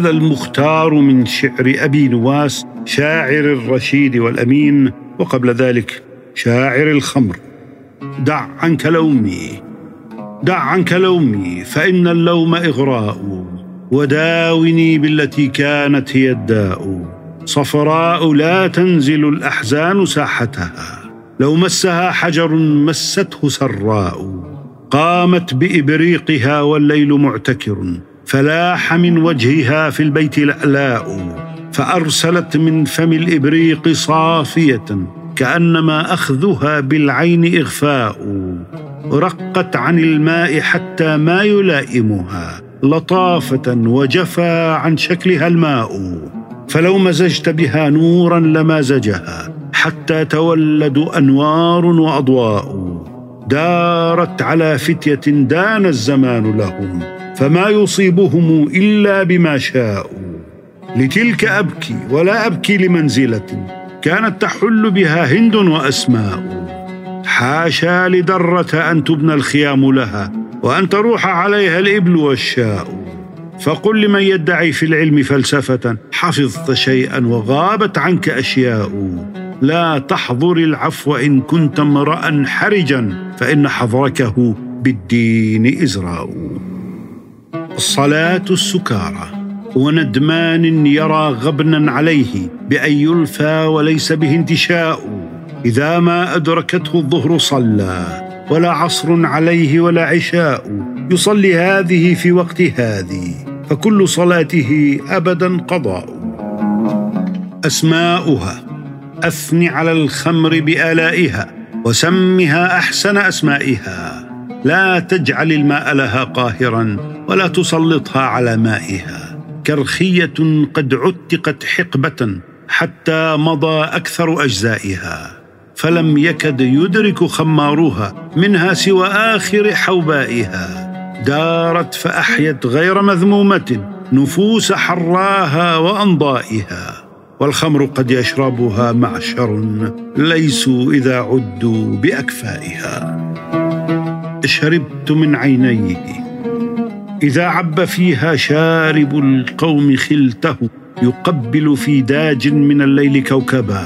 هذا المختار من شعر أبي نواس شاعر الرشيد والأمين وقبل ذلك شاعر الخمر. دع عنك لومي دع عنك لومي فإن اللوم إغراء وداوني بالتي كانت هي الداء. صفراء لا تنزل الأحزان ساحتها لو مسها حجر مسته سراء. قامت بإبريقها والليل معتكر فلاح من وجهها في البيت لألاء فأرسلت من فم الإبريق صافية كأنما أخذها بالعين إغفاء. رقت عن الماء حتى ما يلائمها لطافة وجفى عن شكلها الماء. فلو مزجت بها نورا لمازجها حتى تولد أنوار وأضواء. دارت على فتية دان الزمان لهم. فما يصيبهم إلا بما شاءوا. لتلك أبكي ولا أبكي لمنزلة كانت تحل بها هند وأسماء. حاشا لدرة أن تبنى الخيام لها وأن تروح عليها الإبل والشاء. فقل لمن يدعي في العلم فلسفة حفظت شيئا وغابت عنك أشياء. لا تحضر العفو إن كنت امرا حرجا فإن حظركه بالدين إزراء. الصلاه السكارى. وندمان يرى غبنا عليه بأن يلفى وليس به انتشاء. إذا ما أدركته الظهر صلى ولا عصر عليه ولا عشاء. يصلي هذه في وقت هذه فكل صلاته أبدا قضاء. أسماؤها اثن على الخمر بآلائها وسمها أحسن أسمائها. لا تجعل الماء لها قاهرا ولا تسلطها على مائها. كرخية قد عتقت حقبة حتى مضى أكثر أجزائها. فلم يكد يدرك خمارها منها سوى آخر حوبائها. دارت فأحيت غير مذمومة نفوس حراها وأنضائها. والخمر قد يشربها معشر ليسوا إذا عدوا بأكفائها. شربت من عينيه. إذا عب فيها شارب القوم خلته يقبل في داج من الليل كوكبا.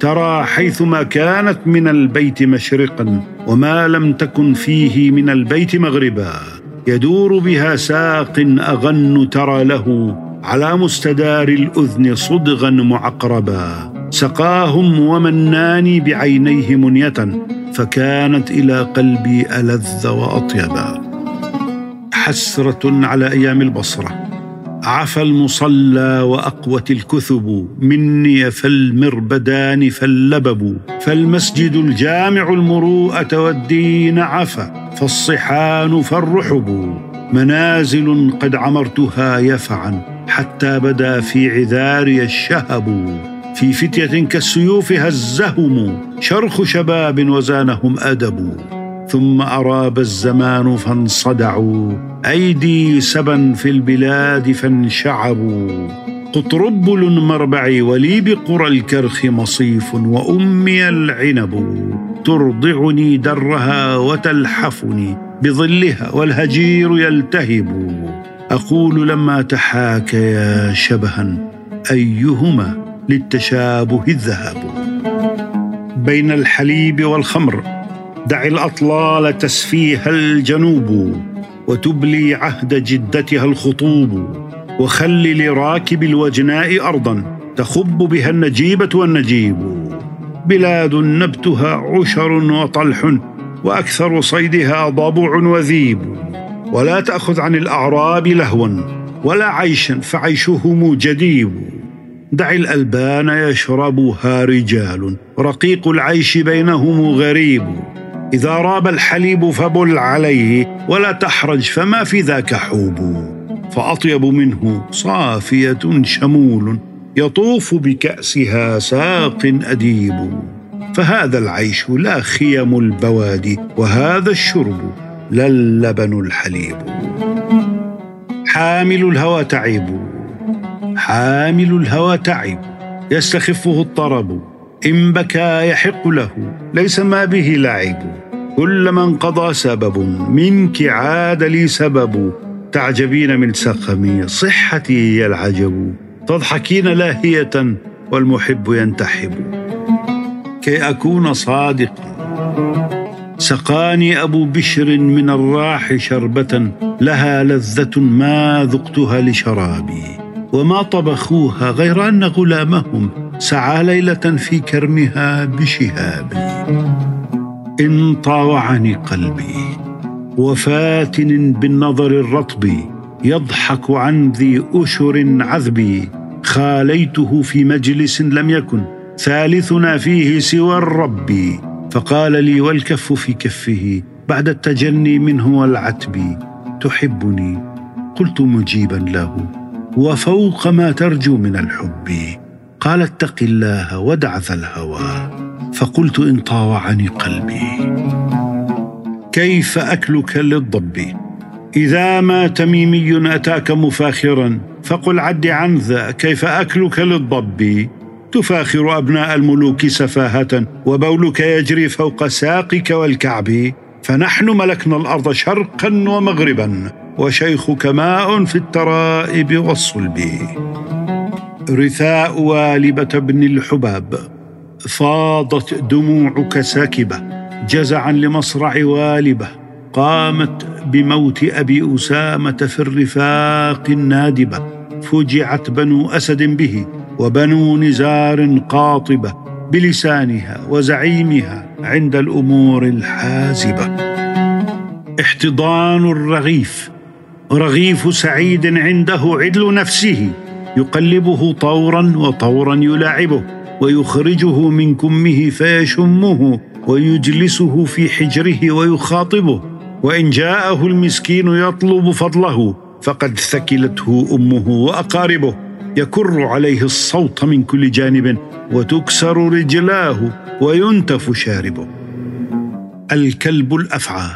ترى حيثما كانت من البيت مشرقا وما لم تكن فيه من البيت مغربا. يدور بها ساق أغن ترى له على مستدار الأذن صدغا معقربا. سقاهم ومناني بعينيه منية فكانت إلى قلبي ألذ وأطيبا. حسرة على أيام البصرة. عفى المصلى وأقوت الكثب. مني فالمربدان فاللبب. فالمسجد الجامع المروءة والدين عفى. فالصحان فالرحب. منازل قد عمرتها يفعا. حتى بدا في عذاري الشهب. في فتية كالسيوف هزهم شرخ شباب وزانهم أدب. ثم أراب الزمان فانصدعوا. أيدي سبا في البلاد فانشعبوا. قطربل مربعي ولي بقرى الكرخ مصيف وأمي العنب. ترضعني درها وتلحفني بظلها والهجير يلتهب. أقول لما تحاكيا شبها أيهما للتشابه الذهب. بين الحليب والخمر دع الأطلال تسفيها الجنوب وتبلي عهد جدتها الخطوب وخل لراكب الوجناء ارضا تخب بها النجيبة والنجيب. بلاد نبتها عشر وطلح وأكثر صيدها ضبع وذيب. ولا تأخذ عن الأعراب لهوا ولا عيشا فعيشهم جديب. دع الألبان يشربها رجال رقيق العيش بينهم غريب. إذا راب الحليب فبل عليه ولا تحرج فما في ذاك حوب. فأطيب منه صافية شمول يطوف بكأسها ساق أديب. فهذا العيش لا خيم البوادي وهذا الشرب لا اللبن الحليب. حامل الهوى تعب حامل الهوى تعب يستخفه الطرب. إن بكى يحق له ليس ما به لعب. كلما انقضى سبب منك عاد لي سبب. تعجبين من سقمي صحتي هي العجب تضحكين لاهية والمحب ينتحب. كي أكون صادقا سقاني أبو بشر من الراح شربة لها لذة ما ذقتها لشرابي. وما طبخوها غير أن غلامهم. سعى ليلة في كرمها بشهابي إن طاوعني قلبي وفاتن بالنظر الرطب يضحك عن ذي أشر عذبي خاليته في مجلس لم يكن ثالثنا فيه سوى الرب. فقال لي والكف في كفه بعد التجني منه والعتب. تحبني؟ قلت مجيبا له. وفوق ما ترجو من الحب. قال اتق الله ودع ذا الهوى فقلت إن طاوعني قلبي. كيف أكلك للضب؟ إذا ما تميمي أتاك مفاخرا فقل عد عن ذا كيف أكلك للضب؟ تفاخر أبناء الملوك سفاهة وبولك يجري فوق ساقك والكعب فنحن ملكنا الأرض شرقا ومغربا وشيخك ماء في الترائب والصلب. رثاء والبة بن الحباب. فاضت دموعك ساكبة جزعا لمصرع والبة. قامت بموت أبي أسامة في الرفاق النادبة. فجعت بنو أسد به وبنو نزار قاطبة بلسانها وزعيمها عند الأمور الحازبة. احتضان الرغيف رغيف سعيد عنده عدل نفسه. يقلبه طورا وطورا يلاعبه ويخرجه من كمه فيشمه ويجلسه في حجره ويخاطبه. وإن جاءه المسكين يطلب فضله فقد ثكلته أمه وأقاربه. يكر عليه الصوت من كل جانب وتكسر رجلاه وينتف شاربه. الكلب الأفعى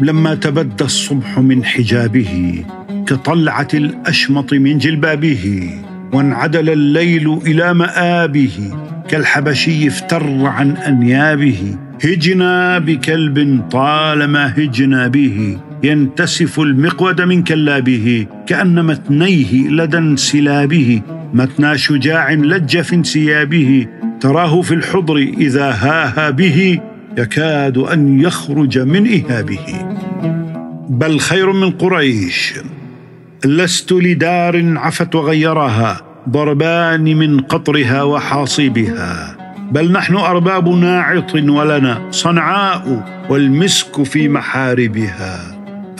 لما تبدى الصبح من حجابه كطلعه الأشمط من جلبابه وانعدل الليل إلى مآبه كالحبشي افتر عن أنيابه. هجنا بكلب طالما هجنا به ينتسف المقود من كلابه كأن متنيه لدى انسلابه. متنى شجاع لج في انسيابه تراه في الحضر إذا هاها به يكاد أن يخرج من إهابه. بل خير من قريش. لست لدار عفت وغيرها ضربان من قطرها وحاصبها. بل نحن أرباب ناعط ولنا صنعاء والمسك في محاربها.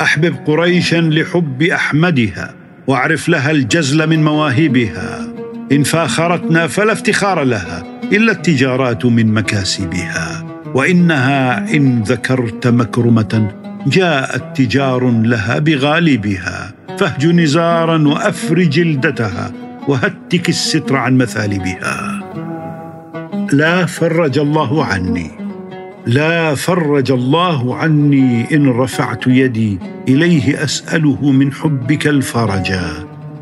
أحبب قريشا لحب أحمدها وأعرف لها الجزل من مواهبها. إن فاخرتنا فلا افتخار لها إلا التجارات من مكاسبها. وإنها إن ذكرت مكرمة جاءت تجار لها بغالبها. فاهج نزارا وأفر جلدتها وهتك الستر عن مثالبها. لا فرج الله عني لا فرج الله عني إن رفعت يدي إليه أسأله من حبك الفرجا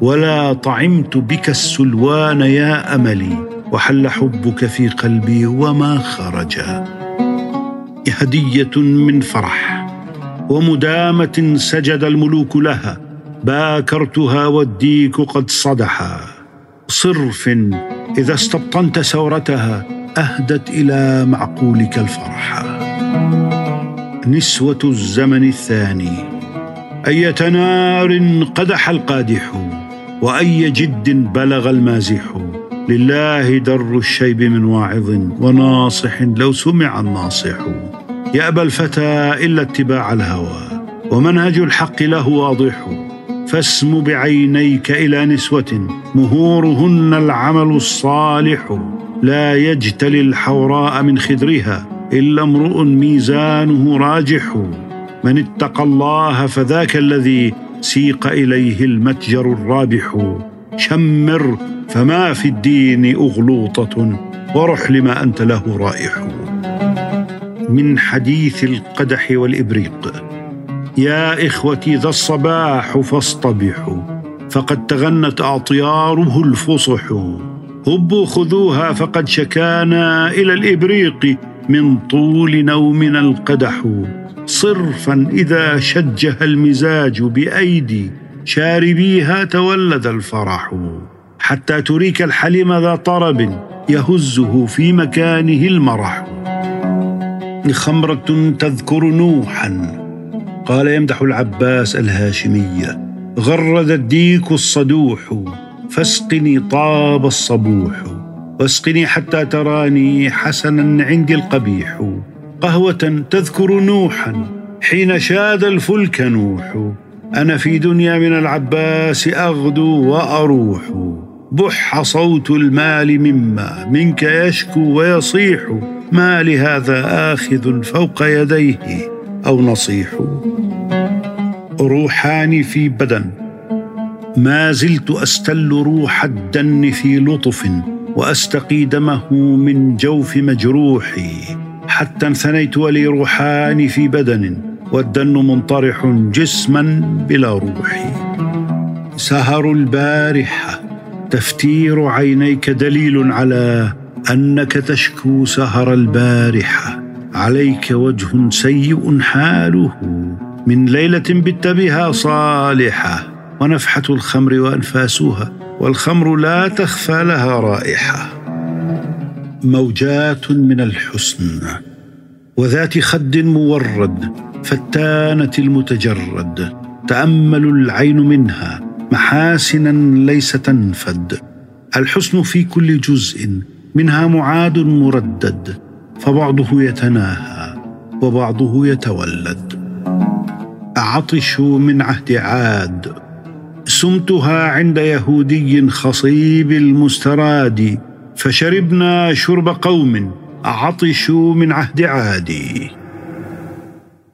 ولا طعمت بك السلوان يا أملي وحل حبك في قلبي وما خرجا هديه من فرح ومدامة سجد الملوك لها باكرتها والديك قد صدحا. صرف إذا استبطنت سورتها أهدت إلى معقولك الفرح نسوة الزمن الثاني. إيه نار قدح القادح وأي جد بلغ المازح. لله در الشيب من واعظ وناصح لو سمع الناصح. يأبى الفتى إلا اتباع الهوى ومنهج الحق له واضح. فاسم بعينيك إلى نسوة مهورهن العمل الصالح. لا يجتلي الحوراء من خدرها إلا امرؤ ميزانه راجح. من اتقى الله فذاك الذي سيق إليه المتجر الرابح. شمر فما في الدين أغلوطة ورح لما أنت له رائح. من حديث القدح والإبريق. يا إخوتي ذا الصباح فاصطبحوا. فقد تغنت أطياره الفصح. هبوا خذوها فقد شكانا إلى الإبريق من طول نومنا القدح. صرفا إذا شجها المزاج بأيدي شاربيها تولد الفرح. حتى تريك الحليم ذا طرب يهزه في مكانه المرح. خمره تذكر نوحا قال يمدح العباس الهاشميه غرد الديك الصدوح فاسقني طاب الصبوح واسقني حتى تراني حسنا عندي القبيح قهوة تذكر نوحا حين شاد الفلك نوح أنا في دنيا من العباس أغدو وأروح بح صوت المال مما منك يشكو ويصيح ما لهذا آخذ فوق يديه؟ أو نصيح. روحان في بدن. ما زلت أستل روح الدن في لطف واستقي دمه من جوف مجروحي. حتى انثنيت ولي روحان في بدن والدن منطرح جسما بلا روح. سهر البارحة تفتير عينيك دليل على أنك تشكو سهر البارحة. عليك وجه سيء حاله. من ليلة بت بها صالحة ونفحة الخمر وأنفاسها والخمر لا تخفى لها رائحة. موجات من الحسن وذات خد مورد فتانة المتجرد. تأمل العين منها محاسنا ليس تنفد. الحسن في كل جزء منها معاد مردد. فبعضه يتناهى وبعضه يتولد. عطشوا من عهد عاد سمتها عند يهودي خصيب المستراد فشربنا شرب قوم عطشوا من عهد عادي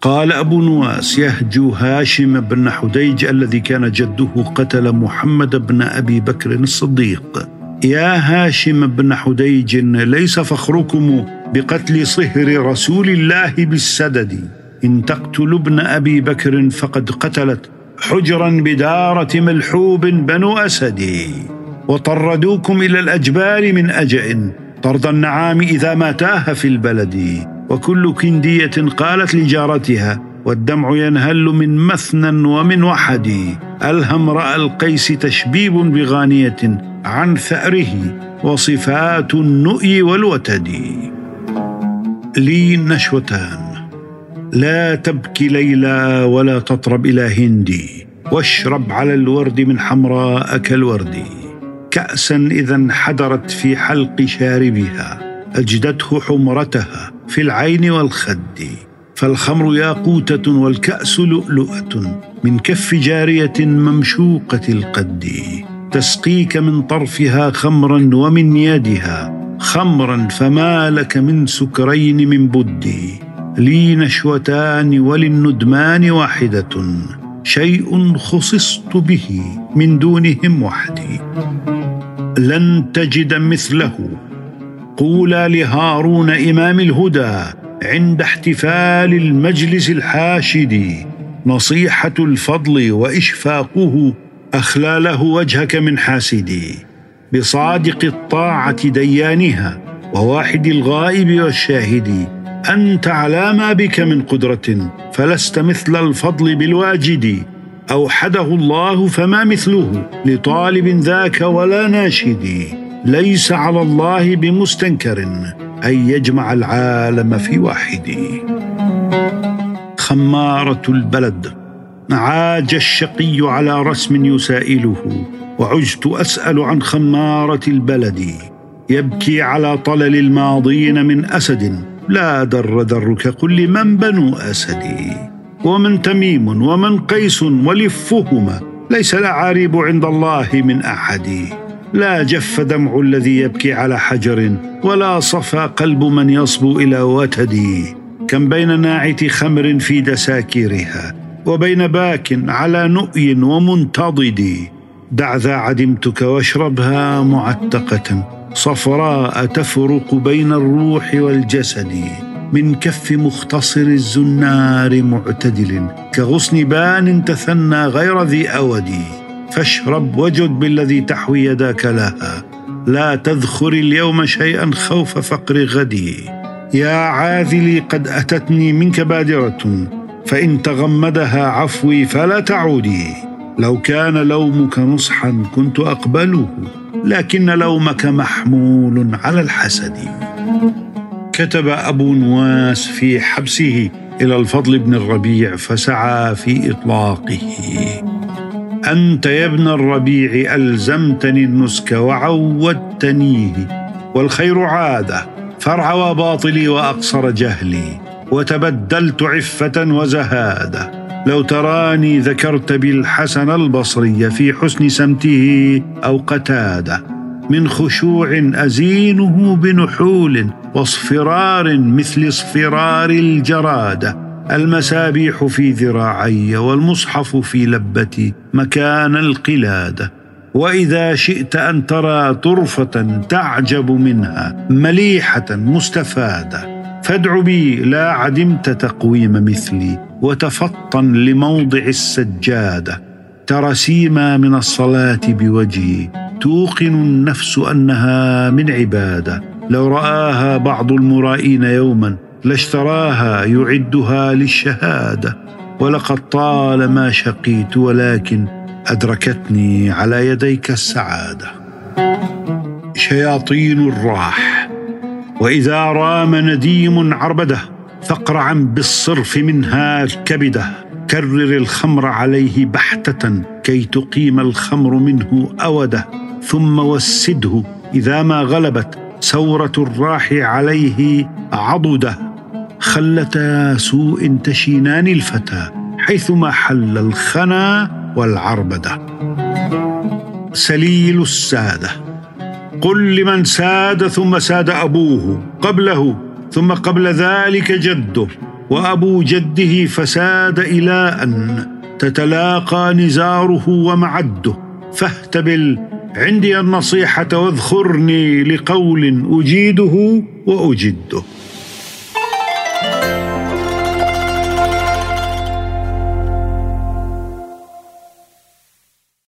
قال أبو نواس يهجو هاشم بن حديج الذي كان جده قتل محمد بن أبي بكر الصديق. يا هاشم بن حديج ليس فخركم بقتل صهر رسول الله بالسدد. إن تقتلوا ابن أبي بكر فقد قتلت حجرا بدارة ملحوب بنو أسد. وطردوكم إلى الأجبال من أجأ. طرد النعام إذا ما تاه في البلد. وكل كندية قالت لجارتها والدمع ينهل من مثنى ومن وحد. ألهم امرأ القيس تشبيب بغانية عن ثأره. وصفات النؤي والوتد. لي نشوتان. لا تبكي ليلى ولا تطرب إلى هندي. واشرب على الورد من حمراء كالورد كاسا اذا انحدرت في حلق شاربها. أجدته حمرتها في العين والخد. فالخمر ياقوتة والكأس لؤلؤة. من كف جارية ممشوقة القد. تسقيك من طرفها خمرا ومن يدها. خمرا فما لك من سكرين من بدي لي نشوتان وللندمان واحدة. شيء خصصت به من دونهم وحدي. لن تجد مثله. قولا لهارون إمام الهدى. عند احتفال المجلس الحاشد. نصيحة الفضل وإشفاقه. أخلى له وجهك من حاسدي. بصادق الطاعة ديانها وواحد الغائب والشاهد. أنت على ما بك من قدرة فلست مثل الفضل بالواجد. أوحده الله فما مثله لطالب ذاك ولا ناشد. ليس على الله بمستنكر أن يجمع العالم في واحد. خمارة البلد. عاج الشقي على رسم يسائله وعجت أسأل عن خمارة البلد. يبكي على طلل الماضين من أسد لا در درك قل لمن بنو أسدي ومن تميم ومن قيس ولفهما ليس الأعاريب عند الله من أحد. لا جف دمع الذي يبكي على حجر ولا صفى قلب من يصبو إلى وتدي كم بين ناعت خمر في دساكيرها وبين باك على نؤي ومنتضد. دع ذا عدمتك واشربها معتقة. صفراء تفرق بين الروح والجسد. من كف مختصر الزنار معتدل. كغصن بان تثنى غير ذي أود. فاشرب وجد بالذي تحوي يداك لها. لا تذخر اليوم شيئا خوف فقر غدي. يا عاذلي قد أتتني منك بادرة. فإن تغمدها عفوي فلا تعودي. لو كان لومك نصحا كنت أقبله لكن لومك محمول على الحسد. كتب أبو نواس في حبسه إلى الفضل بن الربيع فسعى في إطلاقه. أنت يا ابن الربيع ألزمتني النسك وعودتنيه والخير عاده فرعوى باطلي وأقصر جهلي. وتبدلت عفة وزهادة. لو تراني ذكرت بالحسن البصري في حسن سمته أو قتادة. من خشوع أزينه بنحول واصفرار مثل اصفرار الجرادة. المسابيح في ذراعي والمصحف في لبتي مكان القلادة. وإذا شئت أن ترى طرفة تعجب منها مليحة مستفادة. فادع بي لا عدمت تقويم مثلي وتفطن لموضع السجادة. ترى سيما من الصلاة بوجهي. توقن النفس أنها من عبادة. لو رآها بعض المرائين يوما لاشتراها يعدها للشهادة. ولقد طالما شقيت ولكن أدركتني على يديك السعادة. شياطين الراح. وإذا رام نديم عربده فاقرعا بالصرف منها كبده كرر الخمر عليه بحتة كي تقيم الخمر منه أوده. ثم وسده إذا ما غلبت سورة الراح عليه عضده. خلتا سوء تشينان الفتى حيثما حل الخنا والعربده. سليل السادة. قل لمن ساد ثم ساد أبوه قبله ثم قبل ذلك جده وأبو جده فساد إلى ان تتلاقى نزاره ومعده. فاهتبل عندي النصيحة واذخرني لقول أجيده وأجده.